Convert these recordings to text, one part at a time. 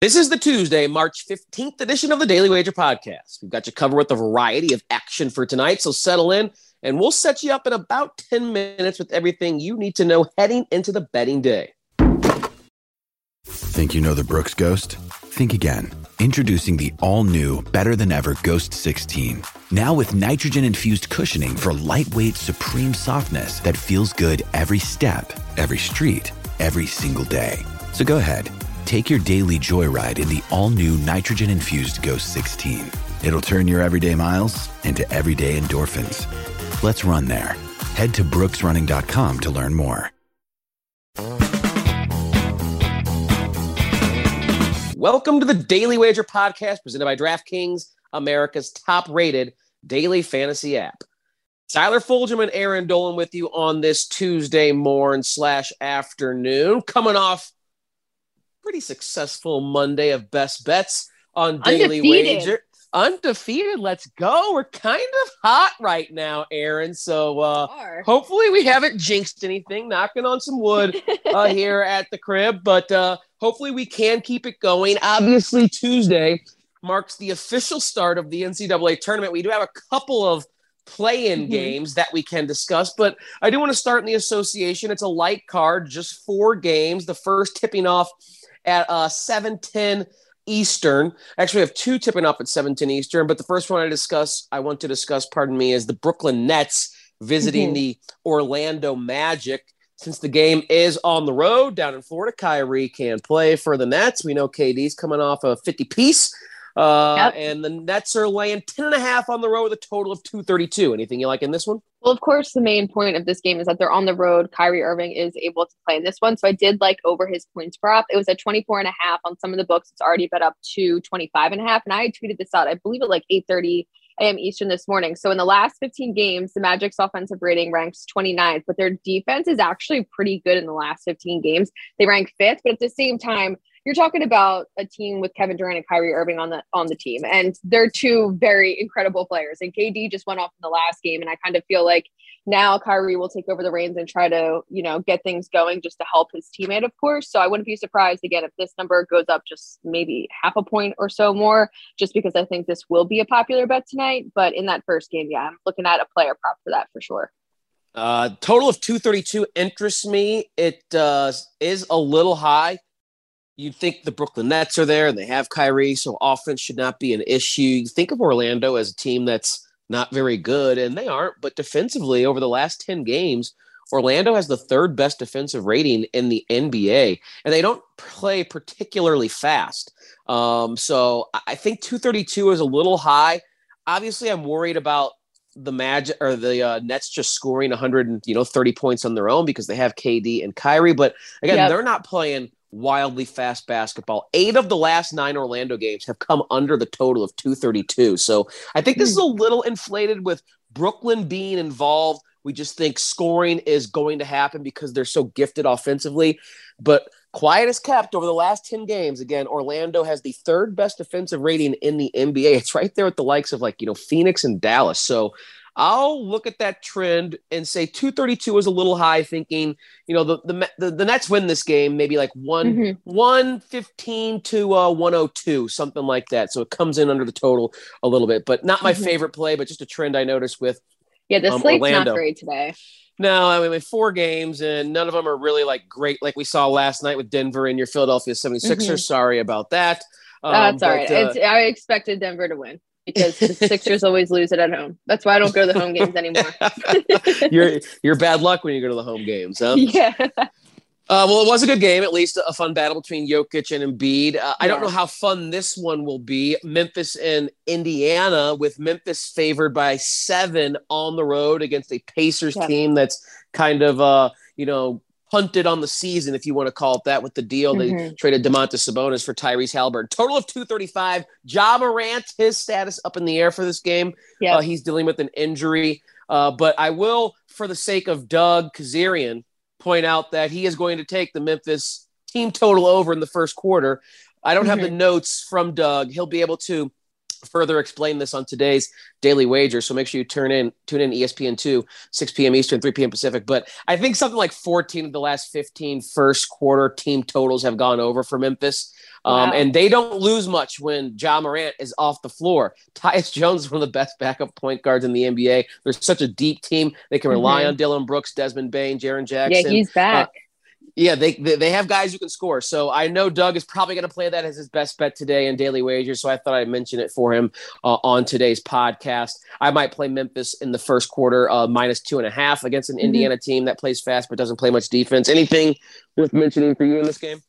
This is the Tuesday, March 15th edition of the Daily Wager Podcast. We've got you covered with a variety of action for tonight, so settle in and we'll set you up in about 10 minutes with everything you need to know heading into the betting day. Think you know the Brooks Ghost? Think again. Introducing the all new, better than ever Ghost 16. Now with nitrogen infused cushioning for lightweight, supreme softness that feels good every step, every street, every single day. So go ahead Take your daily joyride in the all new nitrogen infused Ghost 16. It'll turn your everyday miles into everyday endorphins. Let's run there. Head to brooksrunning.com to learn more. Welcome to the Daily Wager Podcast presented by DraftKings, America's top rated daily fantasy app. Tyler Fulghum and Erin Dolan with you on this Tuesday morning slash afternoon, coming off pretty successful Monday of best bets on Daily Undefeated. Wager. Undefeated. Let's go. We're kind of hot right now, Erin. So uh, hopefully we haven't jinxed anything, knocking on some wood uh, here at the crib. But uh, hopefully we can keep it going. Obviously, Tuesday marks the official start of the NCAA tournament. We do have a couple of play-in mm-hmm. games that we can discuss. But I do want to start in the association. It's a light card, just four games. The first tipping off at uh, 710 Eastern. Actually, we have two tipping up at 710 Eastern, but the first one I discuss, I want to discuss, pardon me, is the Brooklyn Nets visiting mm-hmm. the Orlando Magic. Since the game is on the road down in Florida, Kyrie can play for the Nets. We know KD's coming off a 50 piece. Uh, yep. And the Nets are laying 10 and a half on the road with a total of 232. Anything you like in this one? Well, of course, the main point of this game is that they're on the road. Kyrie Irving is able to play in this one. So I did like over his points prop. It was at 24 and a half on some of the books. It's already bet up to 25 and a half. And I tweeted this out, I believe at like 8.30 a.m. Eastern this morning. So in the last 15 games, the Magic's offensive rating ranks 29th, but their defense is actually pretty good in the last 15 games. They rank fifth, but at the same time, you're talking about a team with Kevin Durant and Kyrie Irving on the on the team, and they're two very incredible players. And KD just went off in the last game, and I kind of feel like now Kyrie will take over the reins and try to you know get things going just to help his teammate, of course. So I wouldn't be surprised again if this number goes up just maybe half a point or so more, just because I think this will be a popular bet tonight. But in that first game, yeah, I'm looking at a player prop for that for sure. Uh, total of 232 interests me. It uh, is a little high you'd think the Brooklyn Nets are there and they have Kyrie, so offense should not be an issue. You think of Orlando as a team that's not very good, and they aren't, but defensively, over the last 10 games, Orlando has the third best defensive rating in the NBA, and they don't play particularly fast. Um, so I think 232 is a little high. Obviously, I'm worried about the Magic or the uh, Nets just scoring 100 you know 30 points on their own because they have KD and Kyrie. But again, yep. they're not playing wildly fast basketball. Eight of the last nine Orlando games have come under the total of 232. So I think this is a hmm. little inflated with Brooklyn being involved. We just think scoring is going to happen because they're so gifted offensively. But quiet as kept over the last 10 games. Again, Orlando has the third best defensive rating in the NBA. It's right there with the likes of like, you know, Phoenix and Dallas. So I'll look at that trend and say 232 is a little high, thinking, you know, the the, the, the Nets win this game, maybe like one mm-hmm. 115 to uh, 102, something like that. So it comes in under the total a little bit, but not my mm-hmm. favorite play, but just a trend I noticed with yeah, the um, slate's Orlando. not great today. No, I mean four games and none of them are really like great, like we saw last night with Denver and your Philadelphia 76ers. Mm-hmm. Sorry about that. Um, That's all right. Uh, I expected Denver to win because the Sixers always lose it at home. That's why I don't go to the home games anymore. you're you're bad luck when you go to the home games, huh? Yeah. Uh, well, it was a good game, at least a fun battle between Jokic and Embiid. Uh, yeah. I don't know how fun this one will be. Memphis and Indiana, with Memphis favored by seven on the road against a Pacers yeah. team that's kind of, uh, you know, punted on the season, if you want to call it that, with the deal. Mm-hmm. They traded Domantas Sabonis for Tyrese Haliburton. Total of 235. Ja Morant, his status up in the air for this game. Yeah. Uh, he's dealing with an injury. Uh, but I will, for the sake of Doug Kezirian, point out that he is going to take the Memphis team total over in the first quarter. I don't mm-hmm. have the mm-hmm. notes from Doug. He'll be able to further explain this on today's daily wager. So make sure you turn in, tune in ESPN 2, 6 p.m. Eastern, 3 p.m. Pacific. But I think something like 14 of the last 15 first quarter team totals have gone over for Memphis. Um, wow. And they don't lose much when Ja Morant is off the floor. Tyus Jones is one of the best backup point guards in the NBA. They're such a deep team. They can rely mm-hmm. on Dillon Brooks, Desmond Bane, Jaren Jackson. Yeah, he's back. Uh, yeah, they, they, have guys who can score. So I know Doug is probably going to play that as his best bet today in daily wagers. So I thought I'd mention it for him uh, on today's podcast. I might play Memphis in the first quarter, uh, minus two and a half against an mm-hmm. Indiana team that plays fast but doesn't play much defense. Anything worth mentioning for you in this game?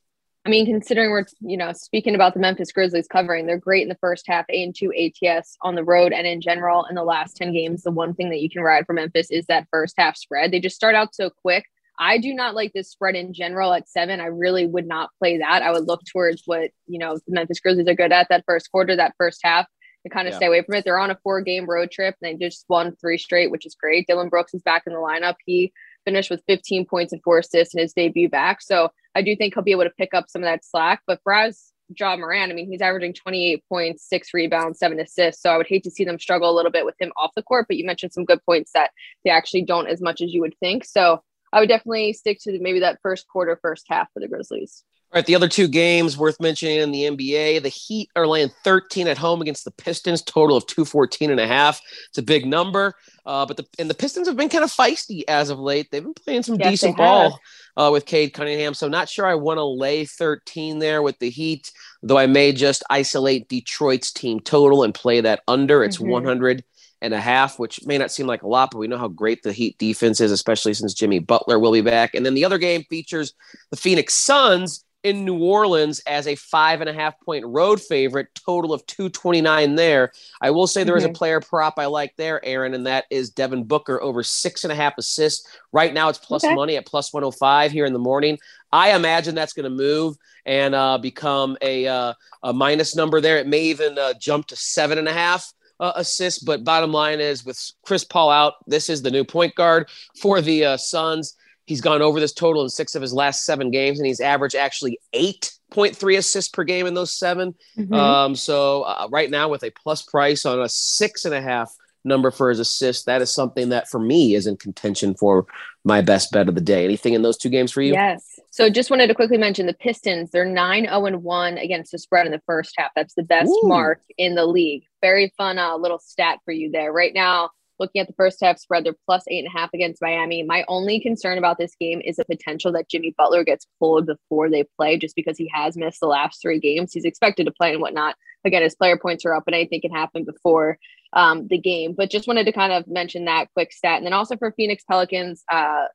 I mean, considering we're you know speaking about the Memphis Grizzlies covering, they're great in the first half, A and two ATS on the road, and in general in the last ten games, the one thing that you can ride for Memphis is that first half spread. They just start out so quick I do not like this spread in general at seven. I really would not play that. I would look towards what, you know, the Memphis Grizzlies are good at that first quarter, that first half to kind of yeah. stay away from it. They're on a four game road trip and they just won three straight, which is great. Dillon Brooks is back in the lineup. He finished with 15 points and four assists in his debut back. So I do think he'll be able to pick up some of that slack. But for us, Ja Morant, I mean, he's averaging 28 points, six rebounds, seven assists. So I would hate to see them struggle a little bit with him off the court. But you mentioned some good points that they actually don't as much as you would think. So I would definitely stick to maybe that first quarter, first half for the Grizzlies. All right, the other two games worth mentioning in the NBA, the Heat are laying 13 at home against the Pistons, total of 214 and a half. It's a big number, uh, but the and the Pistons have been kind of feisty as of late. They've been playing some yes, decent ball uh, with Cade Cunningham, so not sure I want to lay 13 there with the Heat, though I may just isolate Detroit's team total and play that under. It's mm-hmm. 100 and a half, which may not seem like a lot, but we know how great the Heat defense is, especially since Jimmy Butler will be back. And then the other game features the Phoenix Suns in New Orleans as a five and a half point road favorite, total of 229 there. I will say there mm-hmm. is a player prop I like there, Erin, and that is Devin Booker over six and a half assists. Right now it's plus okay. money at plus 105 here in the morning. I imagine that's going to move and uh, become a, uh, a minus number there. It may even uh, jump to seven and a half uh, assists. But bottom line is, with Chris Paul out, this is the new point guard for the uh, Suns. He's gone over this total in six of his last seven games, and he's averaged actually eight point three assists per game in those 7 mm-hmm. Um, so uh, right now, with a plus price on a six and a half number for his assist, that is something that for me is in contention for my best bet of the day. Anything in those two games for you? Yes. So just wanted to quickly mention the Pistons. They're 9 0 1 against the spread in the first half. That's the best Ooh. mark in the league. Very fun uh, little stat for you there. Right now, looking at the first half spread, they're plus eight and a half against Miami. My only concern about this game is the potential that Jimmy Butler gets pulled before they play, just because he has missed the last three games. He's expected to play and whatnot. Again, his player points are up, and anything can happen before um, the game. But just wanted to kind of mention that quick stat. And then also for Phoenix Pelicans, uh,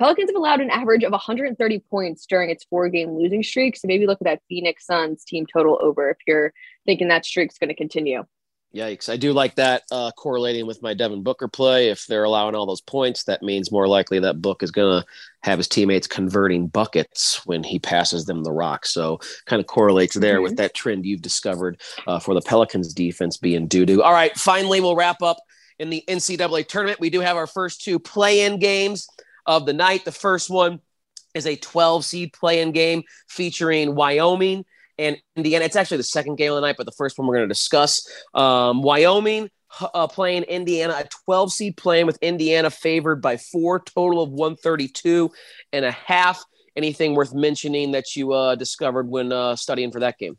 Pelicans have allowed an average of 130 points during its four game losing streak. So maybe look at that Phoenix Suns team total over if you're thinking that streak's going to continue. Yikes. I do like that uh, correlating with my Devin Booker play. If they're allowing all those points, that means more likely that Book is going to have his teammates converting buckets when he passes them the rock. So kind of correlates there mm-hmm. with that trend you've discovered uh, for the Pelicans defense being doo doo. All right. Finally, we'll wrap up in the NCAA tournament. We do have our first two play in games of the night. The first one is a 12 seed play in game featuring Wyoming and Indiana. It's actually the second game of the night, but the first one we're going to discuss. Um, Wyoming uh, playing Indiana, a 12 seed playing with Indiana favored by four, total of 132 and a half. Anything worth mentioning that you uh, discovered when uh, studying for that game?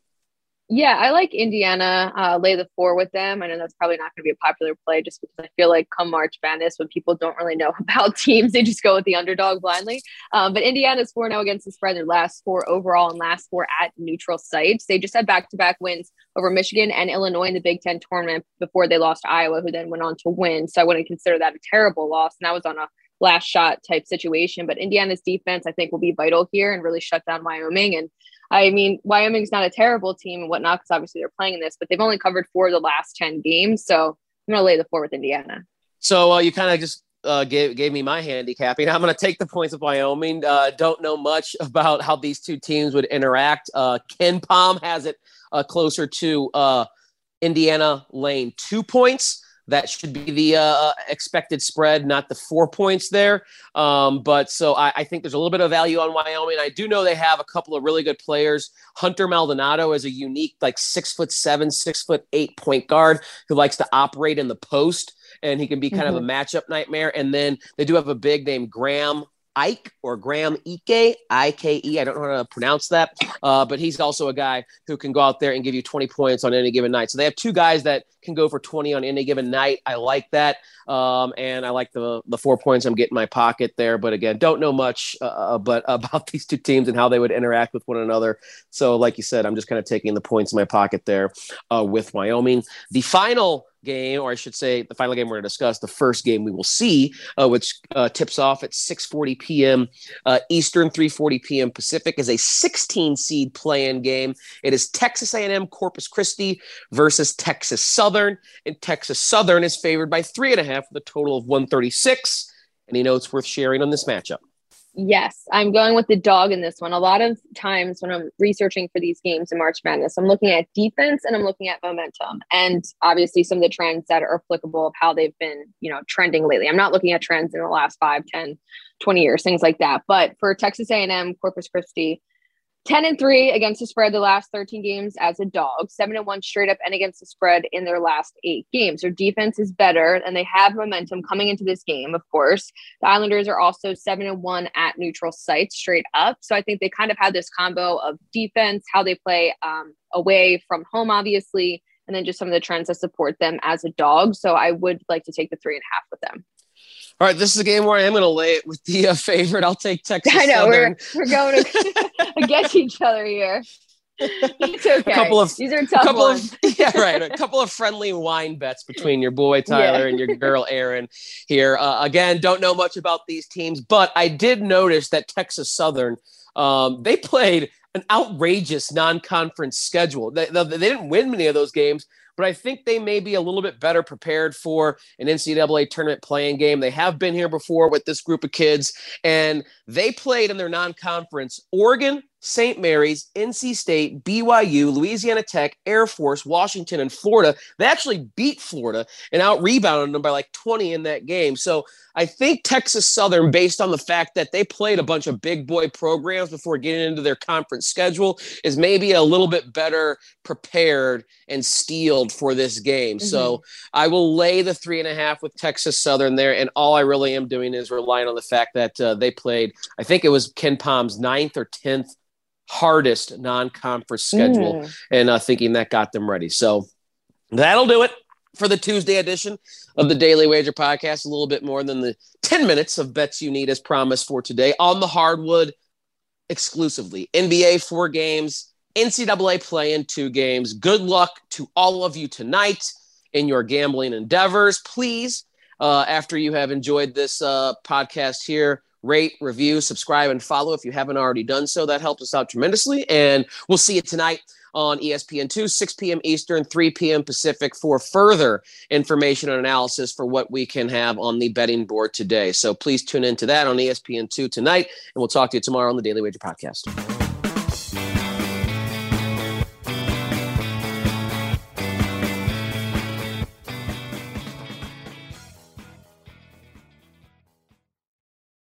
Yeah, I like Indiana. Uh, lay the four with them. I know that's probably not going to be a popular play just because I feel like come March Madness, when people don't really know about teams, they just go with the underdog blindly. Um, but Indiana's 4 0 against the spread, their last four overall and last four at neutral sites. They just had back to back wins over Michigan and Illinois in the Big Ten tournament before they lost to Iowa, who then went on to win. So I wouldn't consider that a terrible loss. And that was on a last shot type situation. But Indiana's defense, I think, will be vital here and really shut down Wyoming. And I mean, Wyoming's not a terrible team and whatnot because obviously they're playing in this, but they've only covered four of the last 10 games. So I'm going to lay the four with Indiana. So uh, you kind of just uh, gave, gave me my handicapping. I'm going to take the points of Wyoming. Uh, don't know much about how these two teams would interact. Uh, Pom has it uh, closer to uh, Indiana lane two points. That should be the uh, uh, expected spread, not the four points there. Um, but so I, I, think there's a little bit of value on Wyoming. I do know they have a couple of really good players. Hunter Maldonado is a unique, like six foot seven, six foot eight point guard who likes to operate in the post, and he can be kind mm-hmm. of a mm-hmm. matchup nightmare. And then they do have a big named Graham Ike or Graham Ike, I K E. I don't know how to pronounce that, uh, but he's also a guy who can go out there and give you 20 points on any given night. So they have two guys that can go for 20 on any given night. I like that. Um, and I like the the four points I'm getting in my pocket there. But again, don't know much uh, uh but about these two teams and how they would interact with one another. So, like you said, I'm just kind of taking the points in my pocket there uh, with Wyoming. The final game, or I should say, the final game we're going to discuss, the first game we will see, uh, which uh, tips off at 6:40 p.m. Uh, Eastern, 3:40 p.m. Pacific, is a 16 seed play-in game. It is Texas A&M Corpus Christi versus Texas Southern, and Texas Southern is favored by three and a half with a total of 136. Any notes worth sharing on this matchup? Yes, I'm going with the dog in this one. A lot of times when I'm researching for these games in March Madness, I'm looking at defense and I'm looking at momentum and obviously some of the trends that are applicable of how they've been, you know, trending lately. I'm not looking at trends in the last 5, 10, 20 years, things like that. But for Texas A&M, Corpus Christi, 10 and 3 against the spread the last 13 games as a dog, 7 and 1 straight up and against the spread in their last 8 games. Their defense is better and they have momentum coming into this game, of course. The Islanders are also 7 and 1 at neutral sites straight up. So I think they kind of had this combo of defense, how they play um, away from home, obviously, and then just some of the trends that support them as a dog. So I would like to take the three and a half with them. All right, this is a game where I am going to lay it with the uh, favorite. I'll take Texas. I know we're we're going against each other here. It's okay. A couple of these are tough couple ones. Of, yeah, right. A couple of friendly wine bets between your boy Tyler yeah. and your girl Erin here. Uh, again, don't know much about these teams, but I did notice that Texas Southern um, they played an outrageous non-conference schedule. They, they, they didn't win many of those games, but I think they may be a little bit better prepared for an NCAA tournament playing game. They have been here before with this group of kids, and they played in their non conference Oregon, St. Mary's, NC State, BYU, Louisiana Tech, Air Force, Washington, and Florida. They actually beat Florida and out rebounded them by like 20 in that game. So I think Texas Southern, based on the fact that they played a bunch of big boy programs before getting into their conference schedule, is maybe a little bit better prepared and steeled for this game. Mm-hmm. So I will lay the three and a half with Texas Southern there. And all I really am doing is relying on the fact that uh, they played, I think it was KenPom's ninth or 10th hardest non-conference schedule, mm. and uh, thinking that got them ready. So that'll do it for the Tuesday edition of the Daily Wager Podcast. A little bit more than the 10 minutes of bets you need as promised for today on the hardwood exclusively. NBA four games, NCAA play in two games. Good luck to all of you tonight in your gambling endeavors. Please, uh, after you have enjoyed this uh, podcast here, rate, review, subscribe, and follow if you haven't already done so. That helps us out tremendously. And we'll see you tonight on ESPN2, 6 p.m. Eastern, 3 p.m. Pacific for further information and analysis for what we can have on the betting board today. So please tune into that on ESPN2 tonight, and we'll talk to you tomorrow on the Daily Wager Podcast.